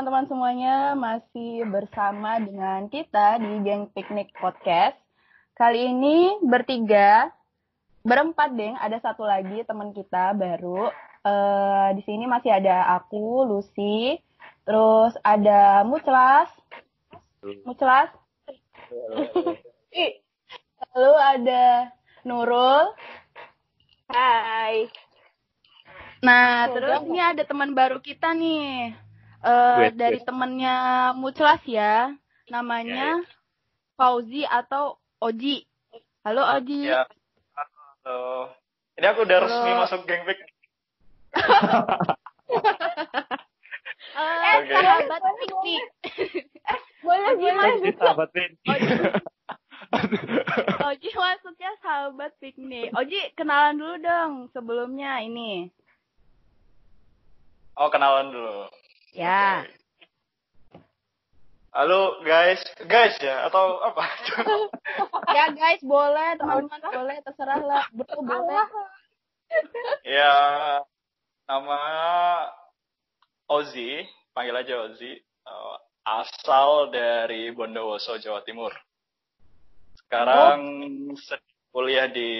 teman-teman semuanya. Masih bersama dengan kita di Geng Piknik Podcast. Kali ini bertiga, berempat deh, ada satu lagi teman kita baru. Uh, di sini masih ada aku, Lucy, terus ada Muclas, Muclas, lalu ada Nurul, Hai. Nah, terus ini ada teman baru kita nih uh, dari temennya Muclas ya. Namanya ya, ya. Fauzi atau Oji. Halo Oji. Ya. Halo. Ini aku udah Halo. resmi masuk geng Big. uh, eh, okay. sahabat piknik. boleh boleh. Sahabat piknik. Oji masuknya sahabat piknik. Oji kenalan dulu dong sebelumnya ini. Oh kenalan dulu. Ya. Okay. Halo guys, guys ya atau apa? ya guys boleh, teman-teman boleh, terserah lah, betul boleh. ya, nama Ozi, panggil aja Ozi, uh, asal dari Bondowoso Jawa Timur. Sekarang oh. kuliah di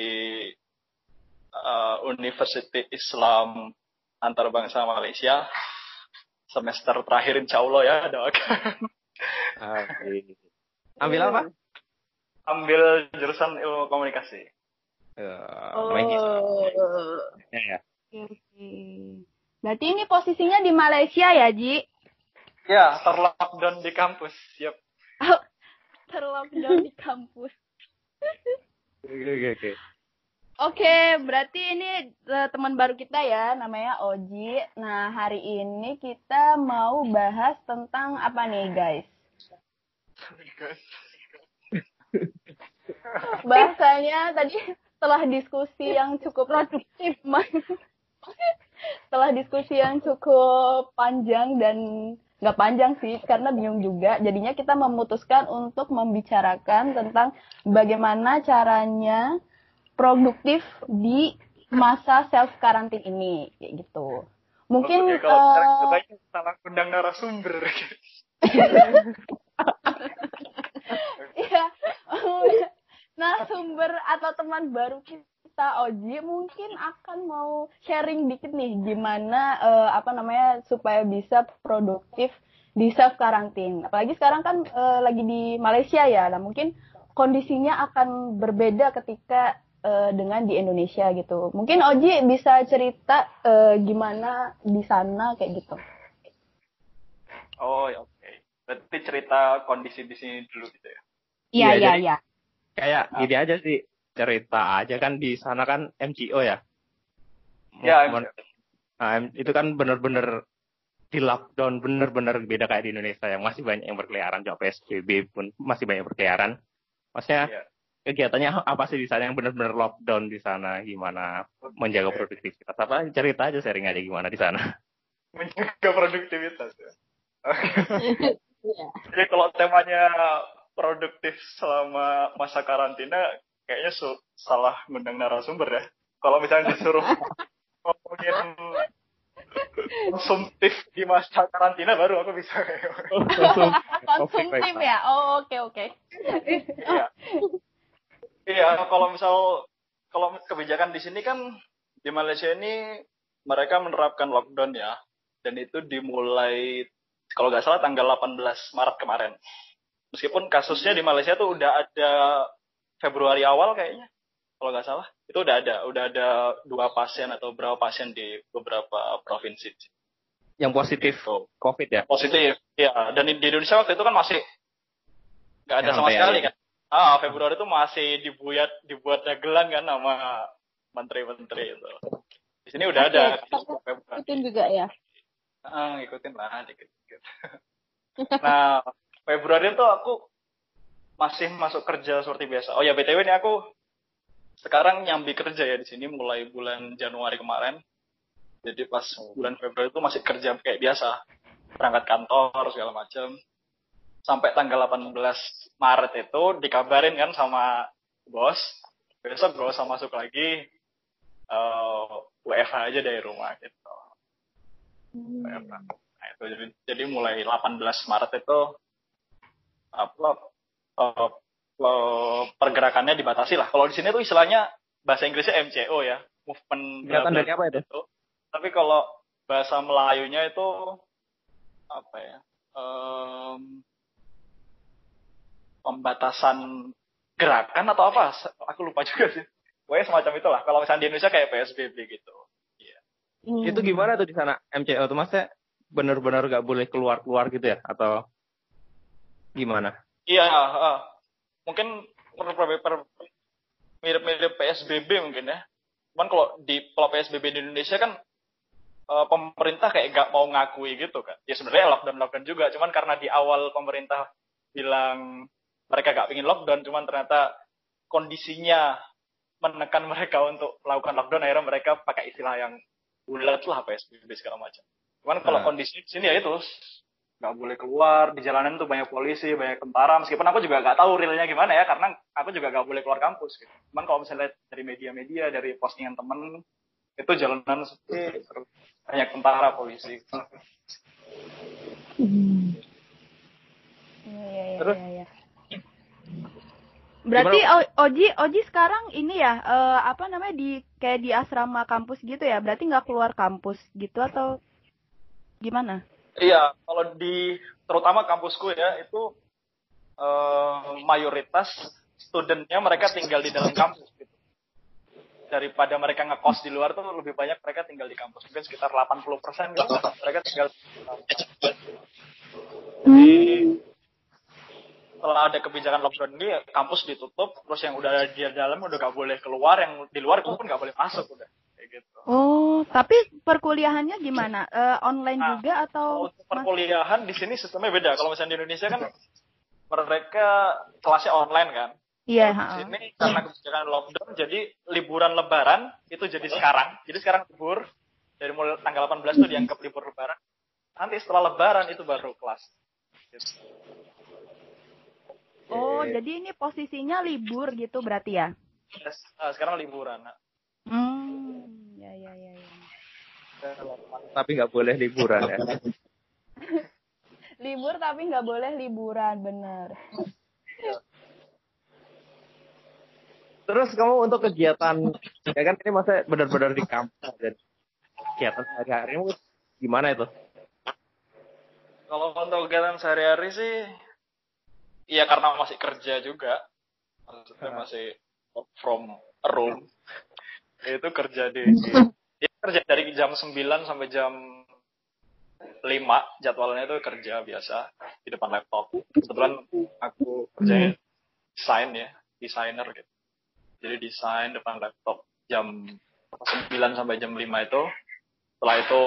uh, University Islam Antarbangsa Malaysia semester terakhir insya Allah ya doakan. Ambil apa? Ambil jurusan ilmu komunikasi. Uh, oh. Ya, ya. Berarti ini posisinya di Malaysia ya, Ji? Ya, terlockdown di kampus. Yep. Oh, terlockdown di kampus. Oke, oke, oke. Oke, berarti ini uh, teman baru kita ya, namanya Oji. Nah, hari ini kita mau bahas tentang apa nih, guys? Bahasanya tadi setelah diskusi yang cukup produktif, setelah diskusi yang cukup panjang dan nggak panjang sih, karena bingung juga. Jadinya kita memutuskan untuk membicarakan tentang bagaimana caranya produktif di masa self karantin ini kayak gitu. Mungkin Oke, kalau uh, salah undang narasumber. Iya. narasumber atau teman baru kita Oji mungkin akan mau sharing dikit nih gimana uh, apa namanya supaya bisa produktif di self karantin. Apalagi sekarang kan uh, lagi di Malaysia ya. Nah, mungkin kondisinya akan berbeda ketika uh, dengan di Indonesia gitu. Mungkin Oji bisa cerita uh, gimana di sana kayak gitu. Oh, oke. Okay. Berarti cerita kondisi di sini dulu gitu ya. Iya, iya, iya. iya. Kayak nah. gini aja sih, cerita aja kan di sana kan MCO ya. Ya, Nah, itu kan bener-bener di lockdown bener-bener beda kayak di Indonesia yang masih banyak yang berkeliaran juga PSBB pun masih banyak berkeliaran. Maksudnya ya kegiatannya apa sih di sana yang benar-benar lockdown di sana? Gimana menjaga produktivitas? Apa cerita aja sharing aja gimana di sana? Menjaga produktivitas ya? Iya. jadi kalau temanya produktif selama masa karantina kayaknya salah ngundang narasumber ya. Kalau misalnya disuruh ngomongin konsumtif di masa karantina baru aku bisa. Konsumtif ya? Oh oke oke. Iya. Iya, kalau misal kalau kebijakan di sini kan di Malaysia ini mereka menerapkan lockdown ya, dan itu dimulai kalau nggak salah tanggal 18 Maret kemarin. Meskipun kasusnya di Malaysia tuh udah ada Februari awal kayaknya, kalau nggak salah itu udah ada, udah ada dua pasien atau berapa pasien di beberapa provinsi. Yang positif gitu. COVID ya? Positif, ya. Dan di Indonesia waktu itu kan masih nggak ada sama sekali kan ah Februari itu masih dibuat dibuat dagelan kan sama menteri-menteri itu. Di sini udah ada. Ikutin juga ya. Ah, ikutin lah dikit-dikit. nah, Februari itu aku masih masuk kerja seperti biasa. Oh ya, BTW ini aku sekarang nyambi kerja ya di sini mulai bulan Januari kemarin. Jadi pas bulan Februari itu masih kerja kayak biasa. Berangkat kantor segala macam sampai tanggal 18 Maret itu dikabarin kan sama bos besok gak usah masuk lagi uh, eh, WFH aja dari rumah gitu hmm. nah, Jadi, jadi mulai 18 Maret itu apa uh, uh, pergerakannya dibatasi lah. Kalau di sini tuh istilahnya bahasa Inggrisnya MCO ya, movement. Kelihatan dari apa itu? itu. Tapi kalau bahasa Melayunya itu apa ya? Um, pembatasan gerakan atau apa? Aku lupa juga sih. Pokoknya semacam itulah. Kalau misalnya di Indonesia kayak PSBB gitu. Yeah. Hmm. Itu gimana tuh di sana MCO tuh maksudnya benar-benar gak boleh keluar-keluar gitu ya atau gimana? Iya, uh, mungkin mirip-mirip PSBB mungkin ya. Cuman kalau di kalau PSBB di Indonesia kan uh, pemerintah kayak gak mau ngakui gitu kan. Ya sebenarnya lockdown lockdown juga, cuman karena di awal pemerintah bilang mereka gak ingin lockdown, cuman ternyata kondisinya menekan mereka untuk melakukan lockdown, akhirnya mereka pakai istilah yang bulat lah PSBB segala macam. Cuman kalau nah. kondisi di sini ya itu nggak boleh keluar di jalanan tuh banyak polisi banyak tentara meskipun aku juga nggak tahu realnya gimana ya karena aku juga nggak boleh keluar kampus gitu. cuman kalau misalnya dari media-media dari postingan temen itu jalanan seperti banyak tentara polisi hmm. ya, ya, ya, terus ya, ya. Berarti Oji Oji sekarang ini ya uh, apa namanya di kayak di asrama kampus gitu ya? Berarti nggak keluar kampus gitu atau gimana? Iya, kalau di terutama kampusku ya itu uh, mayoritas studentnya mereka tinggal di dalam kampus gitu. Daripada mereka ngekos di luar tuh lebih banyak mereka tinggal di kampus. Mungkin sekitar 80% persen gitu mereka tinggal di kampus. Jadi setelah ada kebijakan lockdown ini kampus ditutup terus yang udah di dalam udah gak boleh keluar yang di luar pun gak boleh masuk udah gitu. Oh, tapi perkuliahannya gimana? Uh, online nah, juga atau? Untuk perkuliahan di sini sistemnya beda. Kalau misalnya di Indonesia kan mereka kelasnya online kan. Iya. Yeah, di sini karena kebijakan lockdown, jadi liburan Lebaran itu jadi sekarang. Jadi sekarang libur dari mulai tanggal 18 itu dianggap libur Lebaran. Nanti setelah Lebaran itu baru kelas. Gitu. Oh, jadi ini posisinya libur gitu berarti ya? Yes. Nah, sekarang liburan. Hmm, ya ya ya. ya. Tapi nggak boleh liburan ya. Libur tapi nggak boleh liburan, bener. Terus kamu untuk kegiatan, ya kan ini masa benar-benar di kampus dan kegiatan sehari-hari gimana itu? Kalau untuk kegiatan sehari-hari sih, iya karena masih kerja juga, maksudnya masih from room itu kerja di ya, kerja dari jam 9 sampai jam 5 jadwalnya itu kerja biasa di depan laptop. Kebetulan aku kerja desain ya, desainer gitu. Jadi desain depan laptop jam 9 sampai jam 5 itu. Setelah itu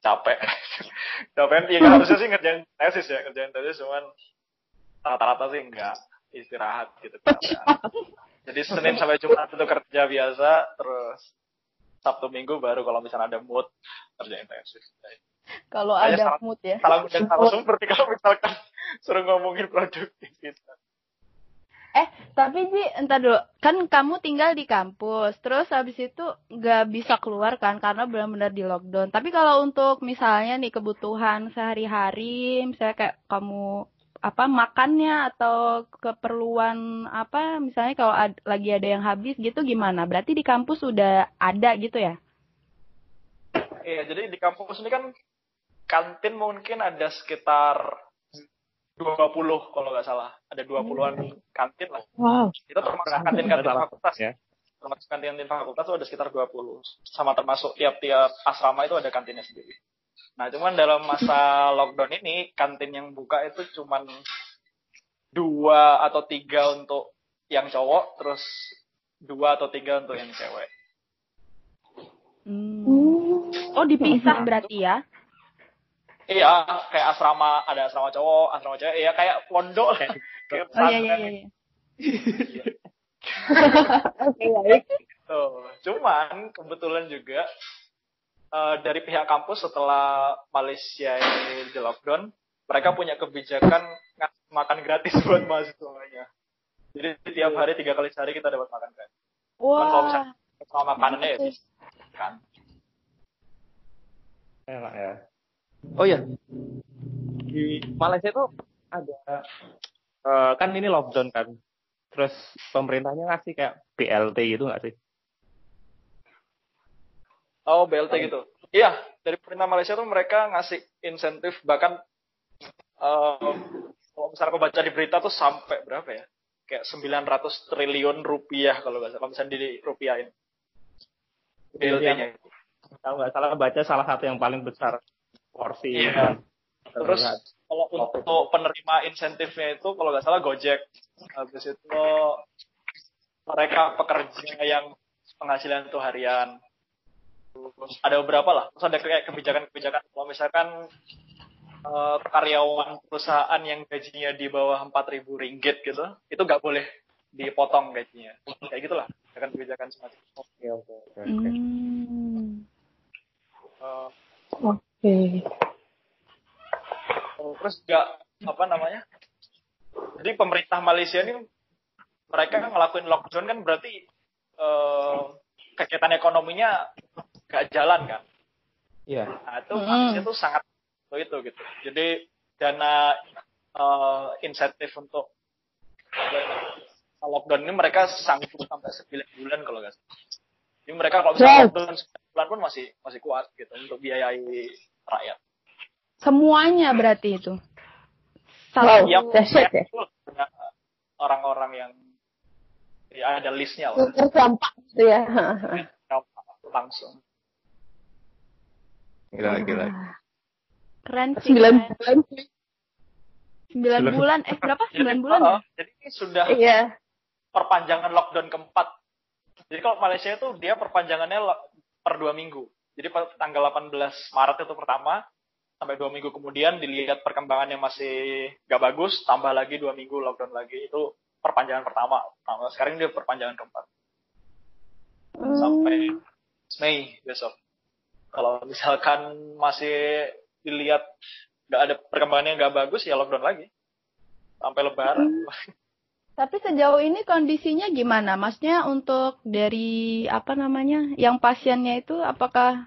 capek. capek ya harusnya sih ngerjain tesis ya, ngerjain tesis cuman rata-rata sih enggak istirahat gitu. Jadi Senin sampai Jumat itu kerja biasa, terus Sabtu Minggu baru kalau misalnya ada mood kerja intensif. Kalau ada salah, mood ya. Kalau dan salah seperti kalau misalkan suruh ngomongin produktivitas. Eh, tapi Ji, entar dulu. Kan kamu tinggal di kampus, terus habis itu nggak bisa keluar kan karena benar-benar di lockdown. Tapi kalau untuk misalnya nih kebutuhan sehari-hari, misalnya kayak kamu apa makannya atau keperluan apa misalnya kalau ad, lagi ada yang habis gitu gimana? Berarti di kampus sudah ada gitu ya? Iya, jadi di kampus ini kan kantin mungkin ada sekitar 20 kalau nggak salah. Ada 20-an hmm. kantin lah. Wow. Itu termasuk kantin-kantin fakultas. Ya. Termasuk kantin-kantin fakultas itu ada sekitar 20. Sama termasuk tiap-tiap asrama itu ada kantinnya sendiri. Nah, cuman dalam masa lockdown ini kantin yang buka itu cuman dua atau tiga untuk yang cowok, terus dua atau tiga untuk yang cewek. Hmm. Oh, dipisah berarti ya? Iya, kayak asrama, ada asrama cowok, asrama cewek, iya kayak pondok lah. Kayak oh iya iya iya. Oke, baik. Tuh, cuman kebetulan juga uh, dari pihak kampus setelah Malaysia ini di lockdown, mereka punya kebijakan makan gratis buat mahasiswanya. Jadi tiap hari tiga kali sehari kita dapat makan gratis. Wah. Wow. Kalau misalnya sama makanannya ya kan. Enak ya. Oh iya, di Malaysia itu ada uh, kan ini lockdown kan, terus pemerintahnya ngasih kayak BLT gitu nggak sih? Oh BLT gitu. Iya, dari pemerintah Malaysia tuh mereka ngasih insentif bahkan uh, kalau misalnya aku baca di berita tuh sampai berapa ya? Kayak 900 triliun rupiah kalau nggak salah, kalau misalnya di rupiahin. BLT-nya. Kalau nggak salah baca salah satu yang paling besar porsi. Iya. Terus kalau untuk penerima insentifnya itu kalau nggak salah Gojek. Habis itu mereka pekerja yang penghasilan itu harian. Terus ada beberapa lah. Terus ada kayak kebijakan-kebijakan kalau misalkan uh, karyawan perusahaan yang gajinya di bawah 4.000 ringgit gitu, itu nggak boleh dipotong gajinya. Kayak gitulah. Kebijakan-kebijakan semacam itu. Oke, oke, oke. Hmm. Uh, Oke. terus juga apa namanya jadi pemerintah Malaysia ini mereka ngelakuin lockdown kan berarti eh, kegiatan ekonominya gak jalan kan Iya. nah itu Mm. Tuh sangat itu gitu jadi dana eh, insentif untuk lockdown ini mereka sanggup sampai 9 bulan kalau nggak salah jadi mereka kalau misalnya Wow. lockdown 9 bulan pun masih masih kuat gitu untuk biayai rakyat Semuanya berarti itu. Salah Wow. yang dahsyat ya. banyak orang-orang yang ya ada listnya lah terdampak gitu ya. langsung Gila, gila. Keren sih. Sembilan keren. bulan. Sembilan bulan. Eh berapa? Sembilan Jadi, bulan oh, ya? jadi ini sudah Iya. perpanjangan lockdown keempat jadi kalau Malaysia itu dia perpanjangannya per dua minggu jadi tanggal 18 Maret itu pertama sampai dua minggu kemudian dilihat perkembangannya masih gak bagus tambah lagi dua minggu lockdown lagi itu perpanjangan pertama Nah, sekarang dia perpanjangan keempat sampai Mei besok. Kalau misalkan masih dilihat nggak ada perkembangannya nggak bagus ya lockdown lagi sampai Lebaran. Tapi sejauh ini kondisinya gimana? Maksudnya untuk dari apa namanya, yang pasiennya itu apakah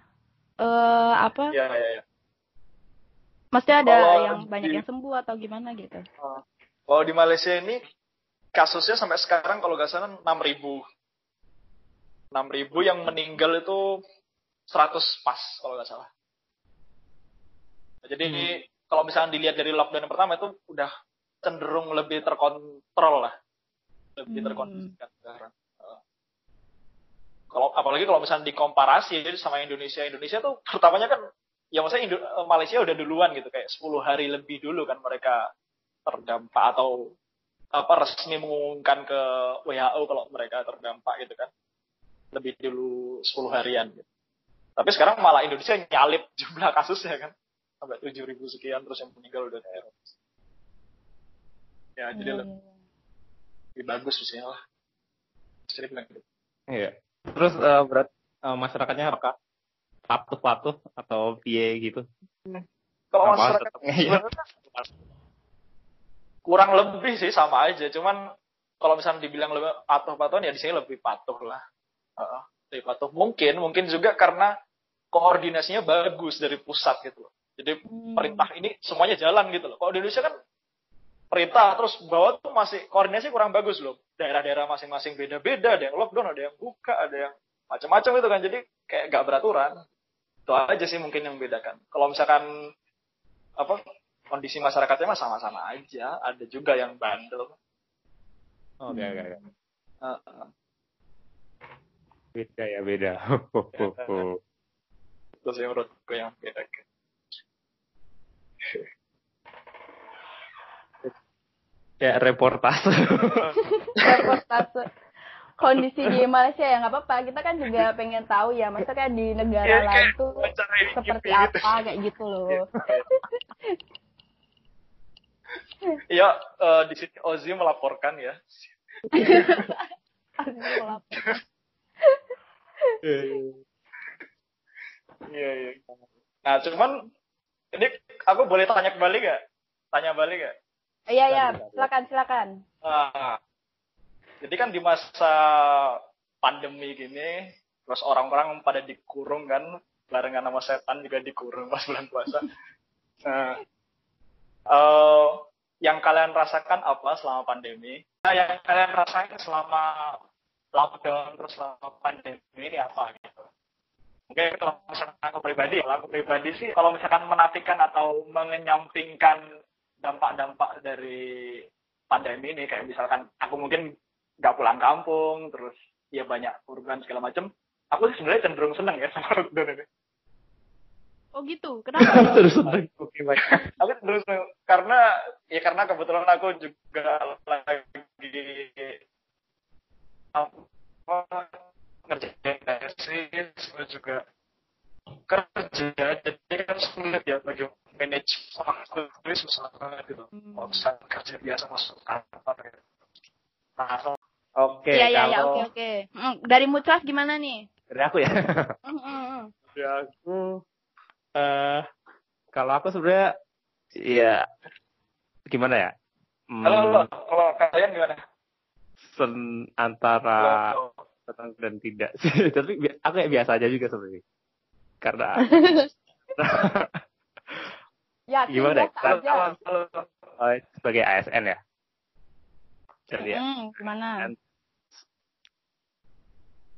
eh apa? ya ya ya. Maksudnya ada Kalau yang banyak di- yang sembuh atau gimana gitu? Kalau di Malaysia ini kasusnya sampai sekarang kalau nggak salah 6 ribu. 6 ribu yang meninggal itu 100 pas kalau nggak salah. Jadi kalau misalnya dilihat dari lockdown yang pertama itu udah cenderung lebih terkontrol lah. Lebih Hmm. terkondisikan sekarang. Uh, Kalau apalagi kalau misalnya dikomparasi sama Indonesia, Indonesia tuh pertamanya kan ya maksudnya Indo- Malaysia udah duluan gitu kayak 10 hari lebih dulu kan mereka terdampak atau apa resmi mengumumkan ke WHO kalau mereka terdampak gitu kan lebih dulu 10 harian gitu. Tapi sekarang malah Indonesia nyalip jumlah kasusnya kan sampai 7.000 sekian terus yang meninggal udah ya jadi Iya, lebih, lebih bagus sih lah. Jadi bilang gitu. Iya. Terus eh, berat eh, masyarakatnya apakah patuh-patuh atau piye gitu? Kalau Apa masyarakat ya? kurang lebih sih sama aja, cuman kalau misalnya dibilang lebih patuh-patuhan ya di sini lebih patuh lah. Heeh, lebih patuh. Mungkin mungkin juga karena koordinasinya bagus dari pusat gitu loh. Jadi Hmm. perintah ini semuanya jalan gitu loh. Kalau di Indonesia kan perintah terus bawah tuh masih koordinasi kurang bagus loh. Daerah-daerah masing-masing beda-beda, ada yang lockdown, ada yang buka, ada yang macam-macam itu kan. Jadi kayak gak beraturan. Itu aja sih mungkin yang membedakan. Kalau misalkan apa kondisi masyarakatnya mah sama-sama aja. Ada juga yang bandel. Oke, oke, oke. Heeh. Beda ya, beda. Itu sih menurutku yang membedakan. Kayak reportase. reportase kondisi di Malaysia ya nggak apa-apa kita kan juga pengen tahu ya maksudnya kayak di negara Iya, lain tuh seperti gitu. apa kayak gitu loh Iya, eh, di sini Ozi melaporkan ya. Iya, iya. Nah, cuman ini aku boleh tanya kembali gak? Tanya balik gak? iya ya silakan silakan Nah, jadi kan di masa pandemi gini, terus orang-orang pada dikurung kan, barengan sama setan juga dikurung pas bulan puasa. Nah, uh, yang kalian rasakan apa selama pandemi? Nah, yang kalian rasakan selama lockdown terus selama pandemi ini apa gitu? Mungkin kalau misalkan aku pribadi, kalau aku pribadi sih kalau misalkan menafikan atau mengenyampingkan dampak-dampak dari pandemi ini, kayak misalkan aku mungkin nggak pulang kampung, terus ya banyak urban segala macam, aku sih sebenarnya cenderung seneng ya sama lockdown ini. Oh gitu, kenapa? Terus seneng. Oke, baik. Aku terus karena ya karena kebetulan aku juga lagi apa ngerjain tesis juga kerja jadi kan sulit ya bagi manage waktu ini susah banget gitu kalau hmm. kerja biasa masuk kantor ya. nah oke okay, iya iya iya oke oke hmm, dari Mucaf gimana nih dari aku ya hmm, dari aku uh, kalau aku sebenarnya ya gimana ya? Hmm, kalau kalau kalian gimana? Sen antara senang dan tidak sih. Tapi aku kayak biasa aja juga sebenarnya. Karena ya, gimana ya? Aja. Oh, sebagai ASN ya. Jadi ya. Hmm, gimana?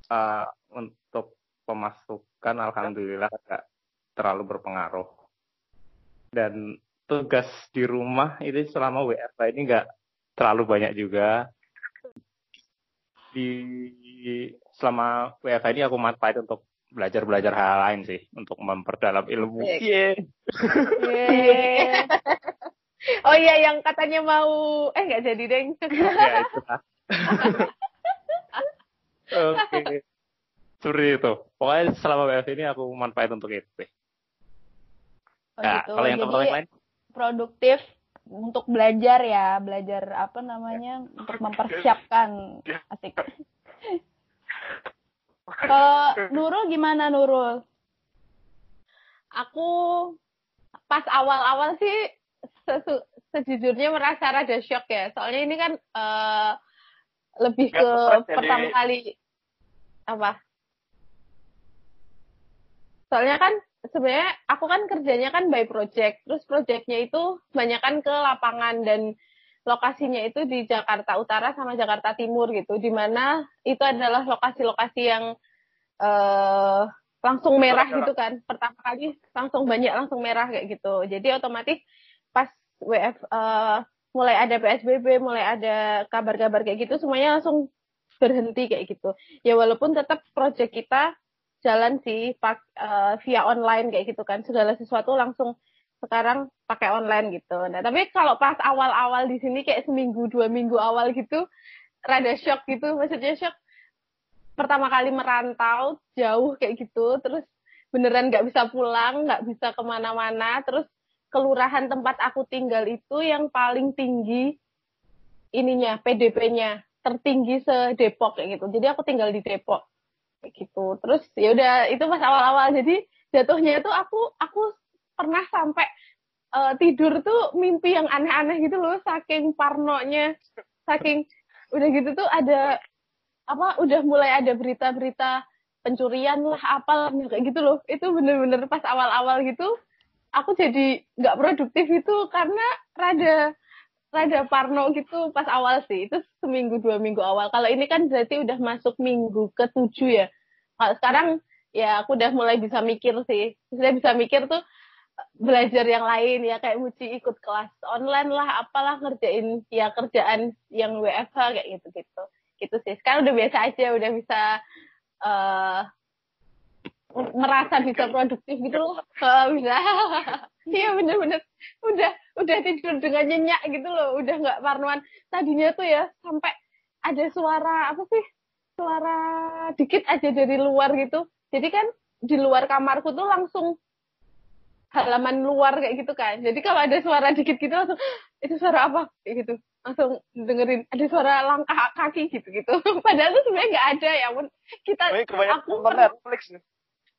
Uh, untuk pemasukan alhamdulillah agak terlalu berpengaruh. Dan tugas di rumah itu selama WFH ini nggak terlalu banyak juga. Di selama WFH ini aku manfaat untuk belajar-belajar hal lain sih untuk memperdalam ilmu. Yeah. yeah. oh iya yang katanya mau eh nggak jadi deng. ya itu Oke. Okay. Seperti itu. Pokoknya selama WFH ini aku manfaat untuk itu sih. Oh, nah, gitu. kalau yang Jadi, lain produktif untuk belajar ya, belajar apa namanya untuk mempersiapkan asik. Kalau Nurul gimana Nurul? Aku pas awal-awal sih sesu, sejujurnya merasa rada shock ya. Soalnya ini kan uh, lebih ke pertama kali apa? Soalnya kan sebenarnya aku kan kerjanya kan by project. Terus projectnya itu banyak kan ke lapangan dan lokasinya itu di Jakarta Utara sama Jakarta Timur gitu. Di mana itu adalah lokasi-lokasi yang uh, langsung merah gitu kan. Pertama kali langsung banyak langsung merah kayak gitu. Jadi otomatis pas WF uh, eh, mulai ada PSBB, mulai ada kabar-kabar kayak gitu, semuanya langsung berhenti kayak gitu. Ya walaupun tetap project kita jalan sih pak uh, via online kayak gitu kan. Segala sesuatu langsung sekarang pakai online gitu. Nah tapi kalau pas awal-awal di sini kayak seminggu dua minggu awal gitu rada shock gitu. Maksudnya shock. Pertama kali merantau jauh kayak gitu. Terus beneran nggak bisa pulang nggak bisa ke mana-mana. Terus kelurahan tempat aku tinggal itu yang paling tinggi ininya PDP-nya tertinggi se Depok kayak gitu. Jadi aku tinggal di Depok gitu. Terus ya udah itu pas awal-awal. Jadi jatuhnya itu aku aku pernah sampai uh, tidur tuh mimpi yang aneh-aneh gitu loh saking parnonya saking udah gitu tuh ada apa udah mulai ada berita-berita pencurian lah apa kayak gitu loh. Itu bener-bener pas awal-awal gitu aku jadi nggak produktif itu karena rada rada parno gitu pas awal sih. Itu seminggu dua minggu awal. Kalau ini kan berarti udah masuk minggu ke tujuh ya kalau sekarang ya aku udah mulai bisa mikir sih. Sudah bisa mikir tuh belajar yang lain ya kayak Muci ikut kelas online lah apalah ngerjain ya kerjaan yang WFH kayak gitu gitu gitu sih. Sekarang udah biasa aja udah bisa uh, merasa bisa produktif gitu loh. Bisa. Iya bener-bener. Udah udah tidur dengan nyenyak gitu loh. Udah nggak parnoan. Tadinya tuh ya sampai ada suara apa sih suara dikit aja dari luar gitu. Jadi kan di luar kamarku tuh langsung halaman luar kayak gitu kan. Jadi kalau ada suara dikit gitu langsung itu suara apa? Kayak gitu. Langsung dengerin ada suara langkah kaki gitu gitu padahal tuh sebenarnya nggak ada ya pun kita aku Netflix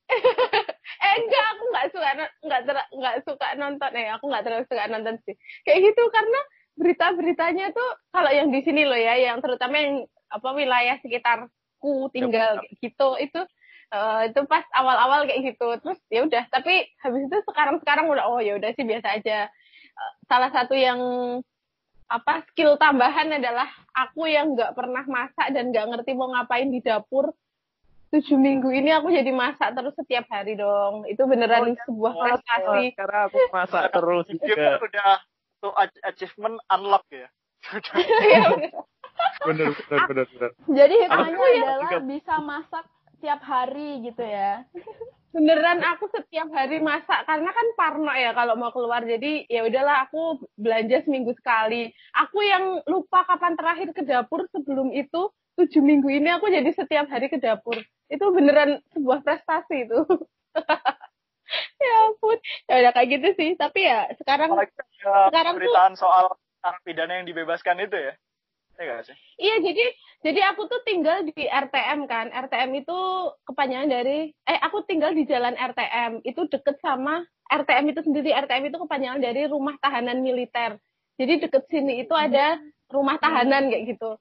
eh enggak aku nggak suka nggak nggak suka nonton. Eh aku nggak terlalu suka nonton sih. Kayak gitu karena berita-beritanya tuh kalau yang di sini loh ya yang terutama yang apa wilayah sekitarku tinggal yep. gitu. Itu uh, itu pas awal-awal kayak gitu. Terus ya udah tapi habis itu sekarang sekarang udah oh ya udah sih biasa aja. Uh, salah satu yang apa skill tambahan adalah aku yang nggak pernah masak dan nggak ngerti mau ngapain di dapur. Tujuh minggu ini aku jadi masak terus setiap hari dong. Itu beneran oh, iya. sebuah oh, prestasi. oh, karena aku masak terus juga. udah tuh achievement unlock ya? Iya, bener bener bener bener. jadi hitungannya adalah bisa masak tiap hari gitu ya. Beneran aku setiap hari masak karena kan parno ya kalau mau keluar. Jadi ya udahlah aku belanja seminggu sekali. Aku yang lupa kapan terakhir ke dapur sebelum itu tujuh minggu ini aku jadi setiap hari ke dapur. Itu beneran sebuah prestasi itu. Ya ampun. Ya udah kayak gitu sih. Tapi ya sekarang Apalagi, ya, sekarang tuh soal pidana yang dibebaskan itu ya Iya sih? Iya, jadi jadi aku tuh tinggal di RTM kan. RTM itu kepanjangan dari eh aku tinggal di jalan RTM. Itu deket sama RTM itu sendiri. RTM itu kepanjangan dari rumah tahanan militer. Jadi deket sini itu ada rumah tahanan kayak gitu.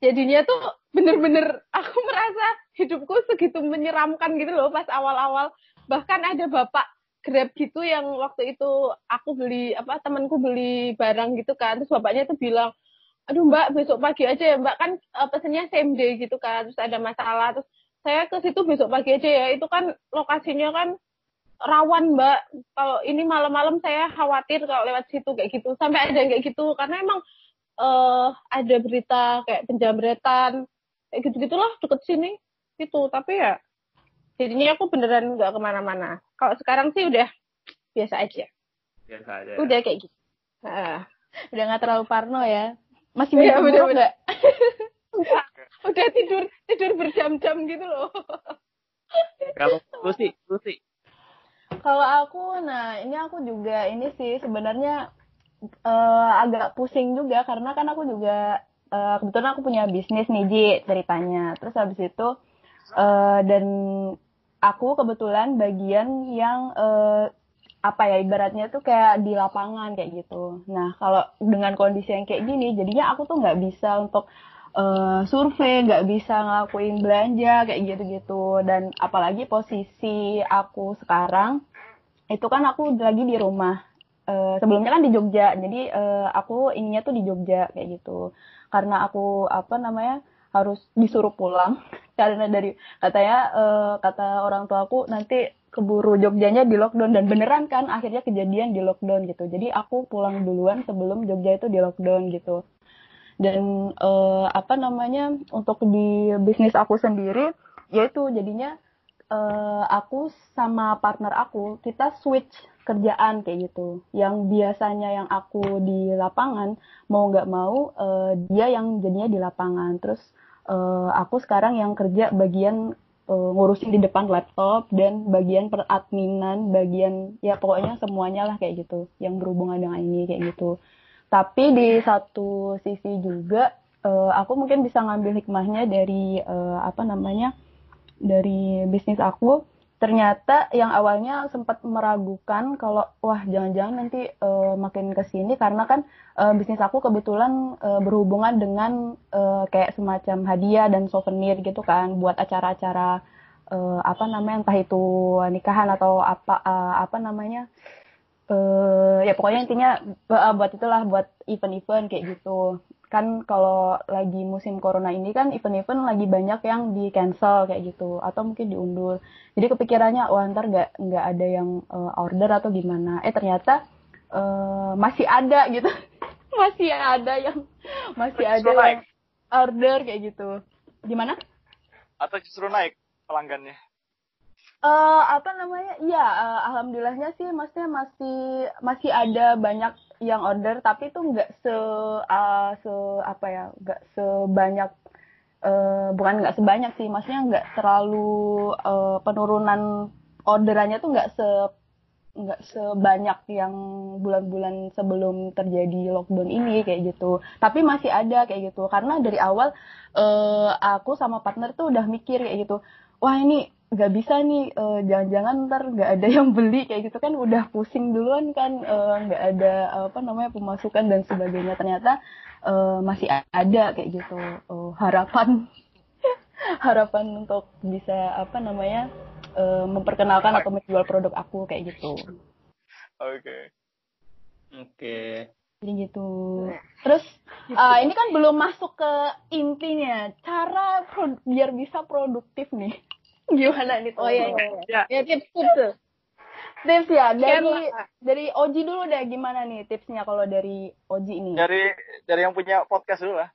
Jadinya tuh bener-bener aku merasa hidupku segitu menyeramkan gitu loh pas awal-awal. Bahkan ada bapak Grab gitu yang waktu itu aku beli apa temanku beli barang gitu kan terus bapaknya tuh bilang aduh mbak besok pagi aja ya mbak. Kan uh, pesennya same day gitu kan terus ada masalah. Terus saya ke situ besok pagi aja ya. Itu kan lokasinya kan rawan mbak. Kalau ini malam-malam saya khawatir kalau lewat situ kayak gitu. Sampai ada kayak gitu. Karena emang uh, ada berita kayak penjamretan kayak gitu gitulah deket sini gitu. Tapi ya jadinya aku beneran nggak ke mana-mana. Kalau sekarang sih udah biasa aja. Biasa aja udah kayak gitu. Nah, udah nggak terlalu parno ya masih iya, ya, bener, bener. Udah tidur tidur berjam-jam gitu loh. Kalau lu sih, lu sih. Kalau aku, nah ini aku juga ini sih sebenarnya uh, agak pusing juga karena kan aku juga uh, kebetulan aku punya bisnis nih Ji ceritanya. Terus habis itu uh, dan aku kebetulan bagian yang uh, apa ya ibaratnya tuh kayak di lapangan kayak gitu. Nah kalau dengan kondisi yang kayak gini, jadinya aku tuh nggak bisa untuk uh, survei, nggak bisa ngelakuin belanja kayak gitu-gitu. Dan apalagi posisi aku sekarang itu kan aku lagi di rumah. Uh, sebelumnya kan di Jogja, jadi uh, aku ininya tuh di Jogja kayak gitu. Karena aku apa namanya harus disuruh pulang karena dari katanya uh, kata orang tua aku nanti keburu Jogjanya di lockdown dan beneran kan akhirnya kejadian di lockdown gitu. Jadi aku pulang duluan sebelum Jogja itu di lockdown gitu. Dan uh, apa namanya untuk di bisnis aku sendiri yaitu jadinya uh, aku sama partner aku kita switch kerjaan kayak gitu. Yang biasanya yang aku di lapangan mau nggak mau uh, dia yang jadinya di lapangan. Terus uh, aku sekarang yang kerja bagian uh, ngurusin di depan laptop dan bagian peradminan, bagian ya pokoknya semuanya lah kayak gitu yang berhubungan dengan ini kayak gitu. Tapi di satu sisi juga uh, aku mungkin bisa ngambil hikmahnya dari uh, apa namanya dari bisnis aku ternyata yang awalnya sempat meragukan kalau wah jangan-jangan nanti uh, makin ke sini karena kan uh, bisnis aku kebetulan uh, berhubungan dengan uh, kayak semacam hadiah dan souvenir gitu kan buat acara-acara uh, apa namanya entah itu nikahan atau apa uh, apa namanya uh, ya pokoknya intinya uh, buat itulah buat event-event kayak gitu. Kan kalau lagi musim corona ini kan event-event lagi banyak yang di cancel kayak gitu atau mungkin diundur. Jadi kepikirannya wah ntar nggak nggak ada yang uh, order atau gimana. Eh ternyata uh, masih ada gitu. Masih ada yang masih ada yang order kayak gitu. Gimana? Atau justru naik pelanggannya Uh, apa namanya? Iya, uh, alhamdulillahnya sih maksudnya masih masih ada banyak yang order tapi itu nggak se uh, se apa ya, nggak sebanyak uh, bukan nggak sebanyak sih, maksudnya nggak terlalu uh, penurunan orderannya tuh nggak se nggak sebanyak yang bulan-bulan sebelum terjadi lockdown ini kayak gitu. Tapi masih ada kayak gitu karena dari awal uh, aku sama partner tuh udah mikir kayak gitu. Wah ini nggak bisa nih uh, jangan-jangan ntar nggak ada yang beli kayak gitu kan udah pusing duluan kan uh, nggak ada apa namanya pemasukan dan sebagainya ternyata uh, masih ada kayak gitu uh, harapan harapan untuk bisa apa namanya uh, memperkenalkan atau menjual produk aku kayak gitu. Oke. Okay. Oke. Okay. Jadi gitu. Terus uh, ini kan belum masuk ke intinya, cara biar bisa produktif nih. Gimana nih? Oh iya iya. iya. Ya, tips tips tips ya dari dari Oji dulu deh gimana nih tipsnya kalau dari Oji ini? Dari dari yang punya podcast dulu lah.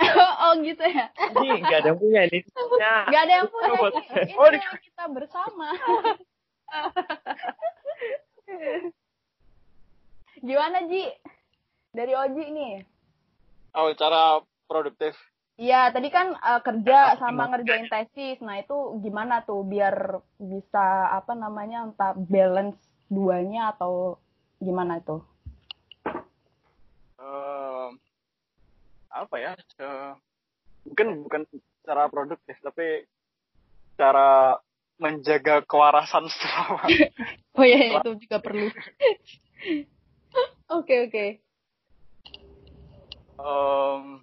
oh gitu ya? Ini nggak ada yang punya ini. Nggak ada yang punya. Ini oh, kita bersama. Gimana Ji? Dari Oji nih. Oh, cara produktif. Iya, tadi kan uh, kerja sama ngerjain tesis. Nah, itu gimana tuh biar bisa apa namanya entah balance duanya atau gimana itu? Uh, apa ya? Uh, mungkin bukan cara produktif, tapi cara menjaga kewarasan selama. oh iya, itu juga perlu. Oke oke. Okay, Um,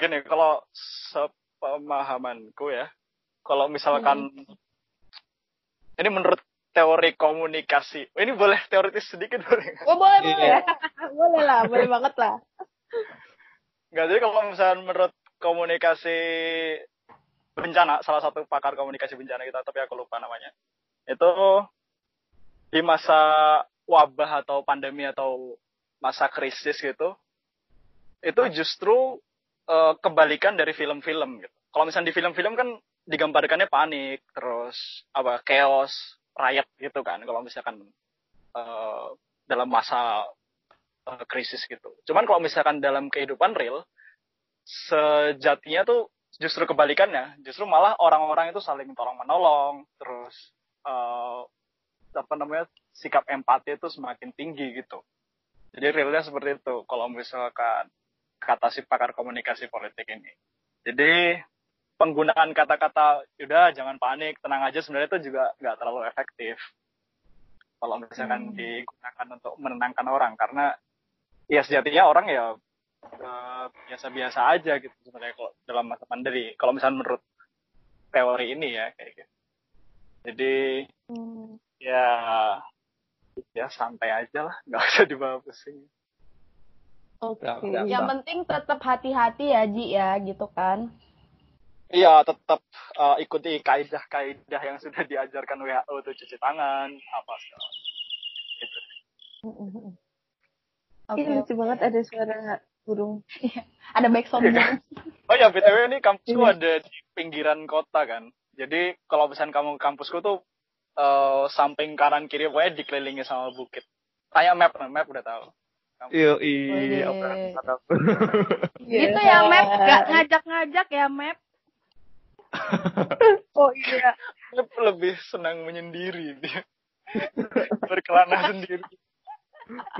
gini, kalau sepemahamanku ya, kalau misalkan hmm. ini menurut teori komunikasi, oh, ini boleh teoritis sedikit boleh? Oh boleh boleh, yeah. boleh lah, boleh banget lah. Enggak, jadi kalau misalnya menurut komunikasi bencana, salah satu pakar komunikasi bencana kita, tapi aku lupa namanya, itu di masa wabah atau pandemi atau masa krisis gitu, itu justru uh, kebalikan dari film-film gitu. Kalau misalnya di film-film kan digambarkannya panik, terus apa chaos, riot gitu kan. Kalau misalkan uh, dalam masa uh, krisis gitu. Cuman kalau misalkan dalam kehidupan real, sejatinya tuh justru kebalikannya. Justru malah orang-orang itu saling tolong menolong, terus uh, apa namanya sikap empati itu semakin tinggi gitu. Jadi realnya seperti itu. Kalau misalkan kata si pakar komunikasi politik ini. Jadi penggunaan kata-kata udah jangan panik, tenang aja sebenarnya itu juga nggak terlalu efektif. Kalau misalkan hmm. digunakan untuk menenangkan orang karena ya sejatinya orang ya eh, biasa-biasa uh, aja gitu sebenarnya kalau dalam masa pandemi. Kalau misalnya menurut teori ini ya kayak gitu. Jadi hmm ya ya santai aja lah nggak usah dibawa pusing oke okay. yang penting tetap hati-hati ya Ji ya gitu kan Iya, tetap uh, ikuti kaidah-kaidah yang sudah diajarkan WHO tuh cuci tangan, apa segala. Gitu. Oke, okay, lucu banget ada suara burung. Iya, ada back sound. oh ya, BTW ini kampusku iya. ada di pinggiran kota kan. Jadi kalau misalnya kamu kampusku tuh uh, samping kanan kiri pokoknya dikelilingi sama bukit. Kayak map, map udah tahu. Iya, iya. Gitu ya map, gak ngajak-ngajak ya map. oh iya. Map lebih senang menyendiri dia. Berkelana sendiri.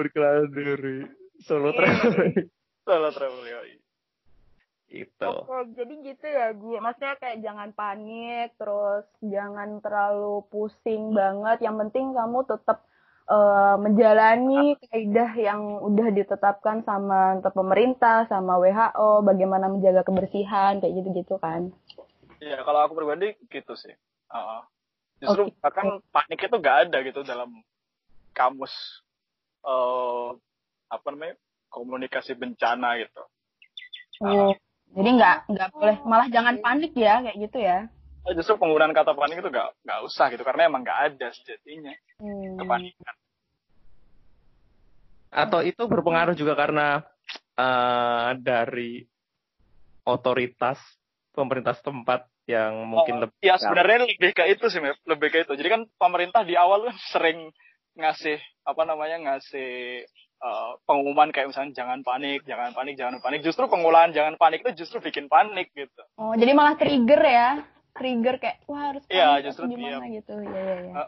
Berkelana sendiri. Solo traveling. Solo traveling. Itu. Oke, jadi gitu ya, Ji. Maksudnya kayak jangan panik, terus jangan terlalu pusing banget. Yang penting kamu tetap uh, menjalani kaidah yang udah ditetapkan sama pemerintah, sama WHO, bagaimana menjaga kebersihan, kayak gitu-gitu kan. Iya, kalau aku pribadi gitu sih. Uh, justru okay. bahkan panik itu gak ada gitu dalam kamus uh, apa namanya komunikasi bencana gitu. Oh. Jadi nggak nggak boleh malah jangan panik ya kayak gitu ya. Oh, justru penggunaan kata panik itu nggak nggak usah gitu karena emang nggak ada sejatinya hmm. kepanikan. Atau itu berpengaruh juga karena uh, dari otoritas pemerintah setempat yang mungkin oh, lebih. Ya sebenarnya lebih ke itu sih, lebih ke itu. Jadi kan pemerintah di awal kan sering ngasih apa namanya ngasih uh, pengumuman kayak misalnya jangan panik, jangan panik, jangan panik. Justru pengolahan jangan panik itu justru bikin panik gitu. Oh, jadi malah trigger ya? Trigger kayak wah harus panik ya, justru gimana iya. gitu. Iya, iya, iya.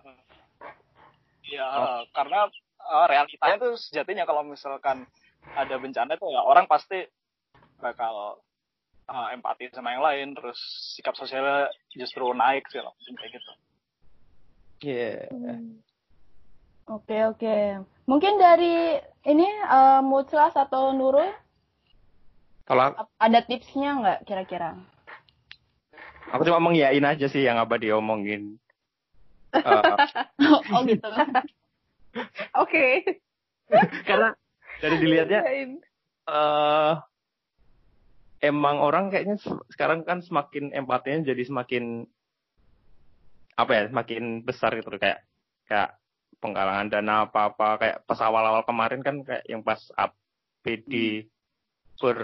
Iya, uh, karena uh, realitanya tuh sejatinya kalau misalkan ada bencana itu ya orang pasti bakal uh, empati sama yang lain, terus sikap sosialnya justru naik sih loh, kayak gitu. Iya. Yeah. Hmm. Oke oke. Mungkin dari ini uh, Muclas atau Nurul? Kalau ada tipsnya nggak kira-kira? Aku cuma mengiyain aja sih yang apa diomongin. Uh, oh gitu. Oke. Karena dari dilihatnya uh, emang orang kayaknya sekarang kan semakin empatinya jadi semakin apa ya semakin besar gitu kayak kayak penggalangan dana apa apa kayak pas awal-awal kemarin kan kayak yang pas APD hmm. ber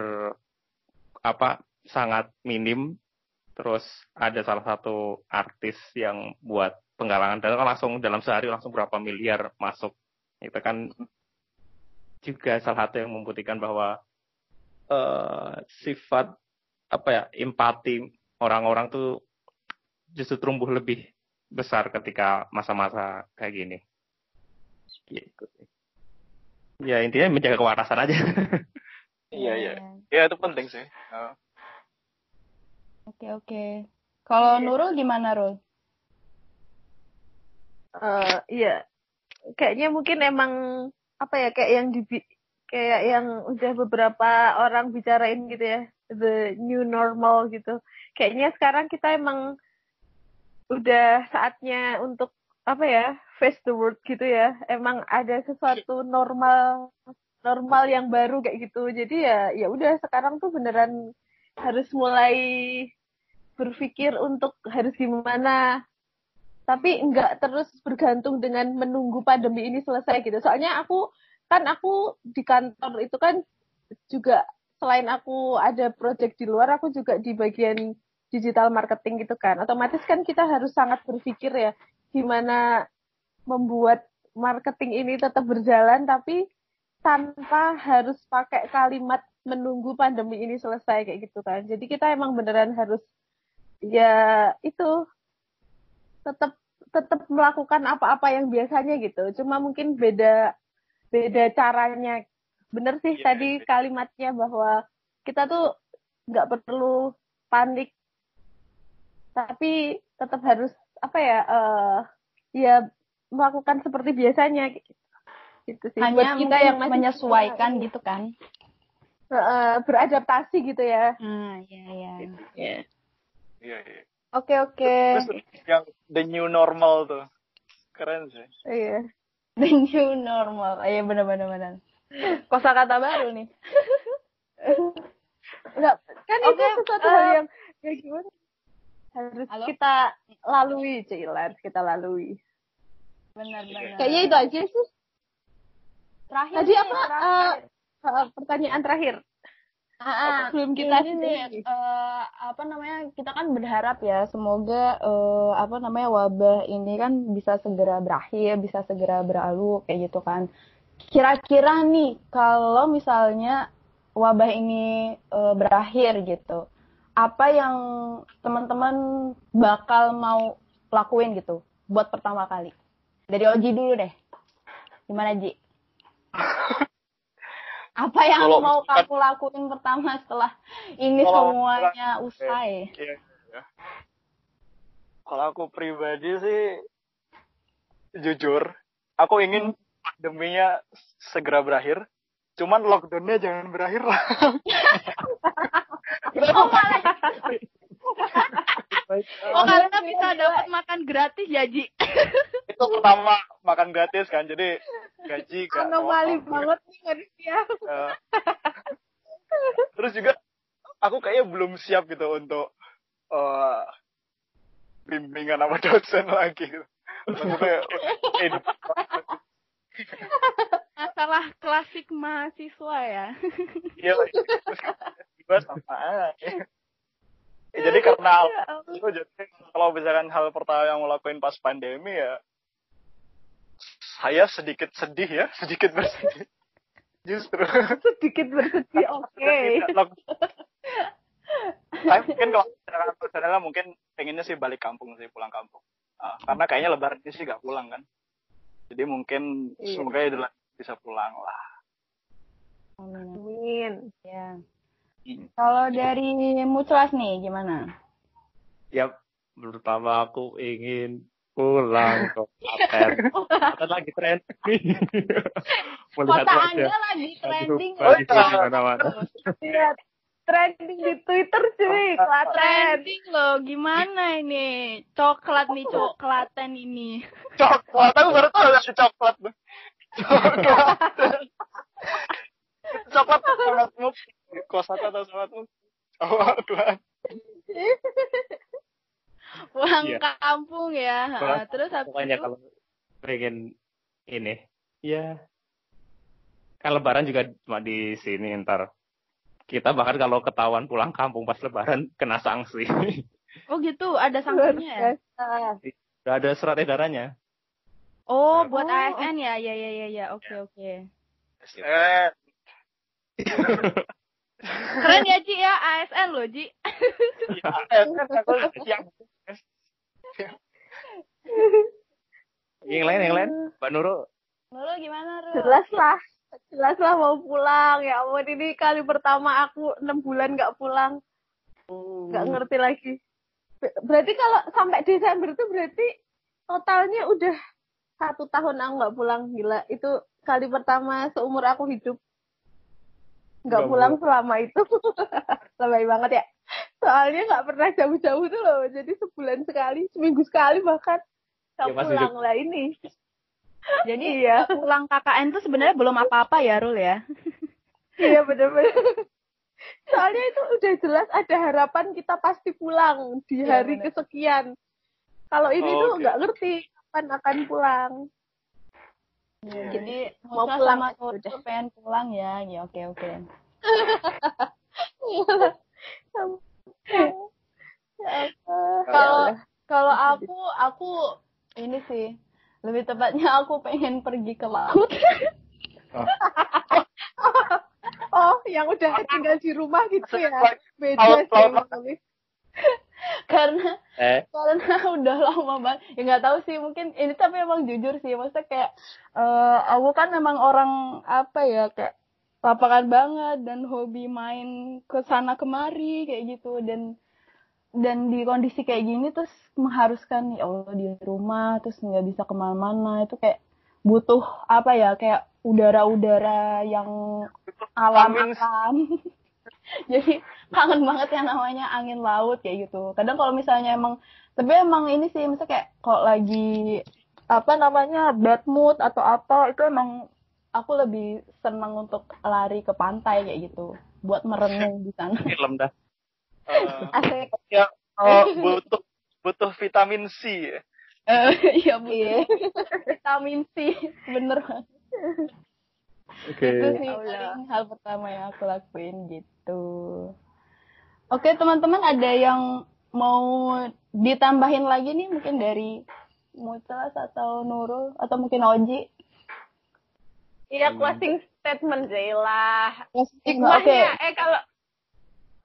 apa sangat minim terus ada salah satu artis yang buat penggalangan dana kan langsung dalam sehari langsung berapa miliar masuk itu kan juga salah satu yang membuktikan bahwa uh, sifat apa ya empati orang-orang tuh justru tumbuh lebih besar ketika masa-masa kayak gini. Gitu. Ya intinya menjaga kewarasan aja. iya iya. Ya itu penting sih. Uh. Oke oke. Kalau iya. Nurul gimana Nurul? Uh, iya, kayaknya mungkin emang apa ya kayak yang di kayak yang udah beberapa orang bicarain gitu ya the new normal gitu. Kayaknya sekarang kita emang udah saatnya untuk apa ya face the world gitu ya. Emang ada sesuatu normal normal yang baru kayak gitu. Jadi ya ya udah sekarang tuh beneran harus mulai berpikir untuk harus gimana. Tapi nggak terus bergantung dengan menunggu pandemi ini selesai gitu. Soalnya aku kan aku di kantor itu kan juga selain aku ada project di luar aku juga di bagian digital marketing gitu kan. Otomatis kan kita harus sangat berpikir ya gimana membuat marketing ini tetap berjalan tapi tanpa harus pakai kalimat menunggu pandemi ini selesai kayak gitu kan. Jadi kita emang beneran harus ya itu tetap tetap melakukan apa-apa yang biasanya gitu. Cuma mungkin beda beda caranya. Bener sih yeah, tadi yeah. kalimatnya bahwa kita tuh nggak perlu panik, tapi tetap harus apa ya uh, ya melakukan seperti biasanya gitu. Sih. Hanya Buat kita yang menyesuaikan gitu kan. Uh, beradaptasi gitu ya. Ah, iya iya. Gitu. Yeah. Iya, iya. Oke, oke. yang the new normal tuh. Keren sih. Iya. The new normal. Iya, benar benar benar. Kosa kata baru nih. Enggak, kan okay, itu sesuatu uh, hal yang ya gimana? Harus halo? kita lalui, Cilan, kita lalui. Benar, benar. Kayaknya itu aja sih. Terakhir. Tadi apa? Terakhir. Uh, pertanyaan terakhir. Ah, sebelum kita ini uh, apa namanya kita kan berharap ya semoga uh, apa namanya wabah ini kan bisa segera berakhir bisa segera berlalu kayak gitu kan. Kira-kira nih kalau misalnya wabah ini uh, berakhir gitu apa yang teman-teman bakal mau lakuin gitu buat pertama kali? Dari Oji dulu deh. Gimana Ji Apa yang kalau mau kamu lakuin pertama setelah ini semuanya usai? Iya, iya. Kalau aku pribadi sih, jujur, aku ingin pandeminya segera berakhir. Cuman lockdownnya jangan berakhir lah. oh, malah. oh karena bisa dapat makan gratis ya Ji? itu pertama makan gratis kan jadi gaji kan anomali banget nih manusia uh, terus juga aku kayaknya belum siap gitu untuk uh, bimbingan sama dosen lagi. Maksudnya masalah klasik mahasiswa ya. Iya juga sama ya, jadi karena itu jadi kalau misalkan hal pertama yang mau lakuin pas pandemi ya saya sedikit sedih ya, sedikit bersedih. Justru. sedikit bersedih, oke. Okay. saya mungkin kalau saudara mungkin pengennya sih balik kampung sih, pulang kampung. Uh, karena kayaknya lebaran ini sih gak pulang kan. Jadi mungkin iya. semoga ya bisa pulang lah. Amin. Ya. Kalau dari Muclas nih gimana? Ya, pertama aku ingin pulang ke Klaten. Klaten lagi trending. Kota Anda lagi trending. Oh, iya. Mana -mana. Lihat. trending di Twitter cuy, Klaten. Trending loh, gimana ini? Coklat nih, coklatan ini. Coklat, aku baru tahu ada coklat. Coklat. coklat sangatmu. Kosata atau sangatmu. Coklat. Pulang Iya. kampung ya. Pulang- Terus habis Pokoknya itu, kalau pengen ini, ya kan lebaran juga cuma di sini ntar. Kita bahkan kalau ketahuan pulang kampung pas lebaran kena sanksi. oh gitu, ada sanksinya ya? Udah ada surat edarannya. Oh, Nah. buat Oh. ASN ya? Ya, ya, ya, ya. Oke, oke. Eh, Keren ya, Ji ya? ASN loh, Ji. ya, aku yang Yang lain, yang lain, Mbak Nurul. Nurul gimana, Nurul? Jelas lah. Jelas lah mau pulang. Ya ampun, ini kali pertama aku enam bulan nggak pulang. Nggak ngerti lagi. Ber- Berarti kalau sampai Desember itu berarti totalnya udah satu tahun aku nggak pulang. Gila, itu kali pertama seumur aku hidup. Nggak pulang selama itu. Lebay banget ya. Soalnya nggak pernah jauh-jauh tuh loh. Jadi sebulan sekali, seminggu sekali bahkan. Nggak Ya, pulang hidup. lah ini. Jadi Iya. pulang KKN tuh sebenarnya belum apa-apa ya, Rul ya? Iya benar-benar. Soalnya itu udah jelas ada harapan kita pasti pulang di Iya, hari benar. kesekian. Kalau ini Oh, tuh nggak ngerti kapan akan pulang. Jadi Mau pulang sama udah. pengen pulang ya. Ya, oke, oke. Kalau kalau aku aku ini sih lebih tepatnya aku pengen pergi ke laut. Oh, yang udah tinggal di rumah gitu ya. Beda sih. karena Eh, karena udah lama banget. Ya nggak tahu sih mungkin ini tapi emang jujur sih. Maksudnya kayak eh aku kan memang orang apa ya kayak lapangan banget dan hobi main ke sana kemari kayak gitu. Dan dan di kondisi kayak gini terus mengharuskan ya Allah di rumah terus nggak bisa ke mana-mana. Itu kayak butuh apa ya kayak udara-udara yang alam-alam jadi kangen banget yang namanya angin laut kayak gitu kadang kalau misalnya emang tapi emang ini sih misalnya kayak kalau lagi apa namanya bad mood atau apa itu emang aku lebih senang untuk lari ke pantai kayak gitu buat merenung di sana film dah. Asik. ya, oh, butuh butuh vitamin C. ya. Eh, iya bu vitamin C bener Oke. itu sih Allah. paling hal pertama yang aku lakuin gitu oke teman-teman ada yang mau ditambahin lagi nih mungkin dari Mutlas atau Nurul atau mungkin Oji Iya closing statement Zayla. Hikmahnya eh kalau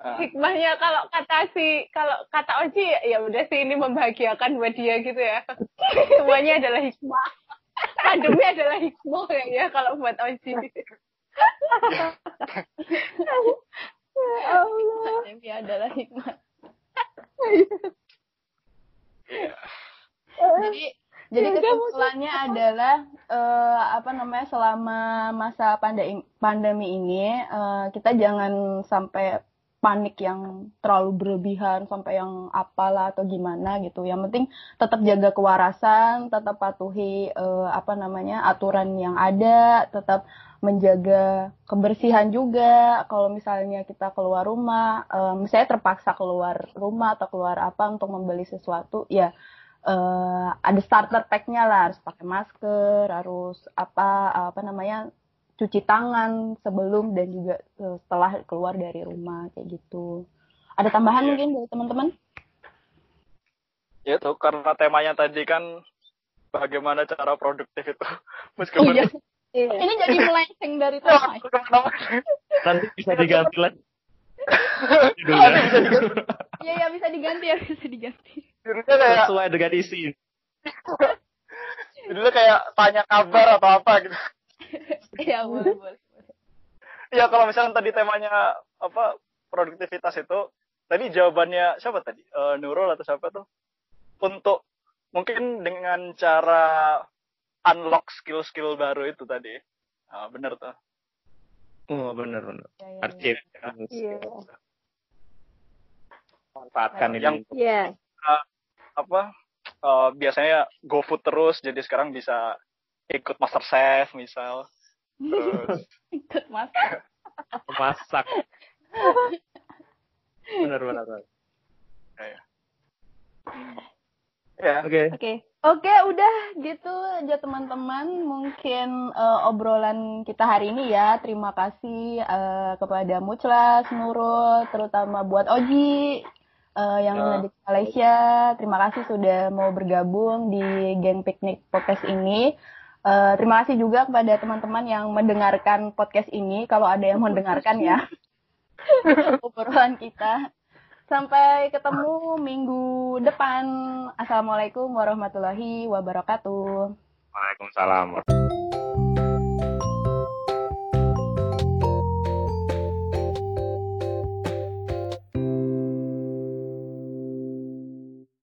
Ah. hikmahnya kalau kata si kalau kata Oji ya udah sih ini membahagiakan buat dia gitu ya. Semuanya adalah hikmah. Pandemi adalah hikmah ya, ya kalau buat Oji. ya Allah. Pandemi adalah hikmah jadi jadi Ya kesimpulannya adalah eh, apa namanya selama masa pandemi pandemi ini eh, kita jangan sampai panik yang terlalu berlebihan sampai yang apalah atau gimana gitu. Yang penting tetap jaga kewarasan, tetap patuhi eh, apa namanya aturan yang ada, tetap menjaga kebersihan juga. Kalau misalnya kita keluar rumah, eh, misalnya terpaksa keluar rumah atau keluar apa untuk membeli sesuatu, ya eh, ada starter pack-nya lah harus pakai masker harus apa apa namanya cuci tangan sebelum dan juga eh, setelah keluar dari rumah kayak gitu ada tambahan Iya. mungkin dari teman-teman Ya itu karena temanya tadi kan bagaimana cara produktif itu. Meskipun iya Iya. ini jadi melenceng dari Ya, tema. Nanti bisa diganti lagi. Aduh, Judulnya. bisa diganti. iya ya bisa diganti ya bisa diganti Judulnya kayak Sesuai dengan isi. judulnya kayak tanya kabar atau apa gitu. Iya boleh boleh Ya kalau misalnya tadi temanya apa produktivitas itu, tadi jawabannya siapa tadi? Eh, Nurul atau siapa tuh? Untuk mungkin dengan cara unlock skill-skill baru itu tadi. Ah, bener tuh. Oh, bener bener. Ya, ya, ya. Iya. manfaatkan ini yang yeah. uh, apa uh, biasanya GoFood terus jadi sekarang bisa ikut Master Chef misal terus ikut masak masak benar benar benar. ya oke Oke, oke, udah gitu aja teman-teman. Mungkin eh, obrolan kita hari ini ya. Terima kasih eh, kepada Muclas, Nurul, terutama buat Oji eh, yang Ya. ada di Malaysia. Terima kasih sudah mau bergabung di Geng Piknik Podcast ini. Eh, terima kasih juga kepada teman-teman yang mendengarkan podcast ini. Kalau ada yang mendengarkan ya, obrolan kita. Sampai ketemu minggu depan. Assalamualaikum warahmatullahi wabarakatuh. Waalaikumsalam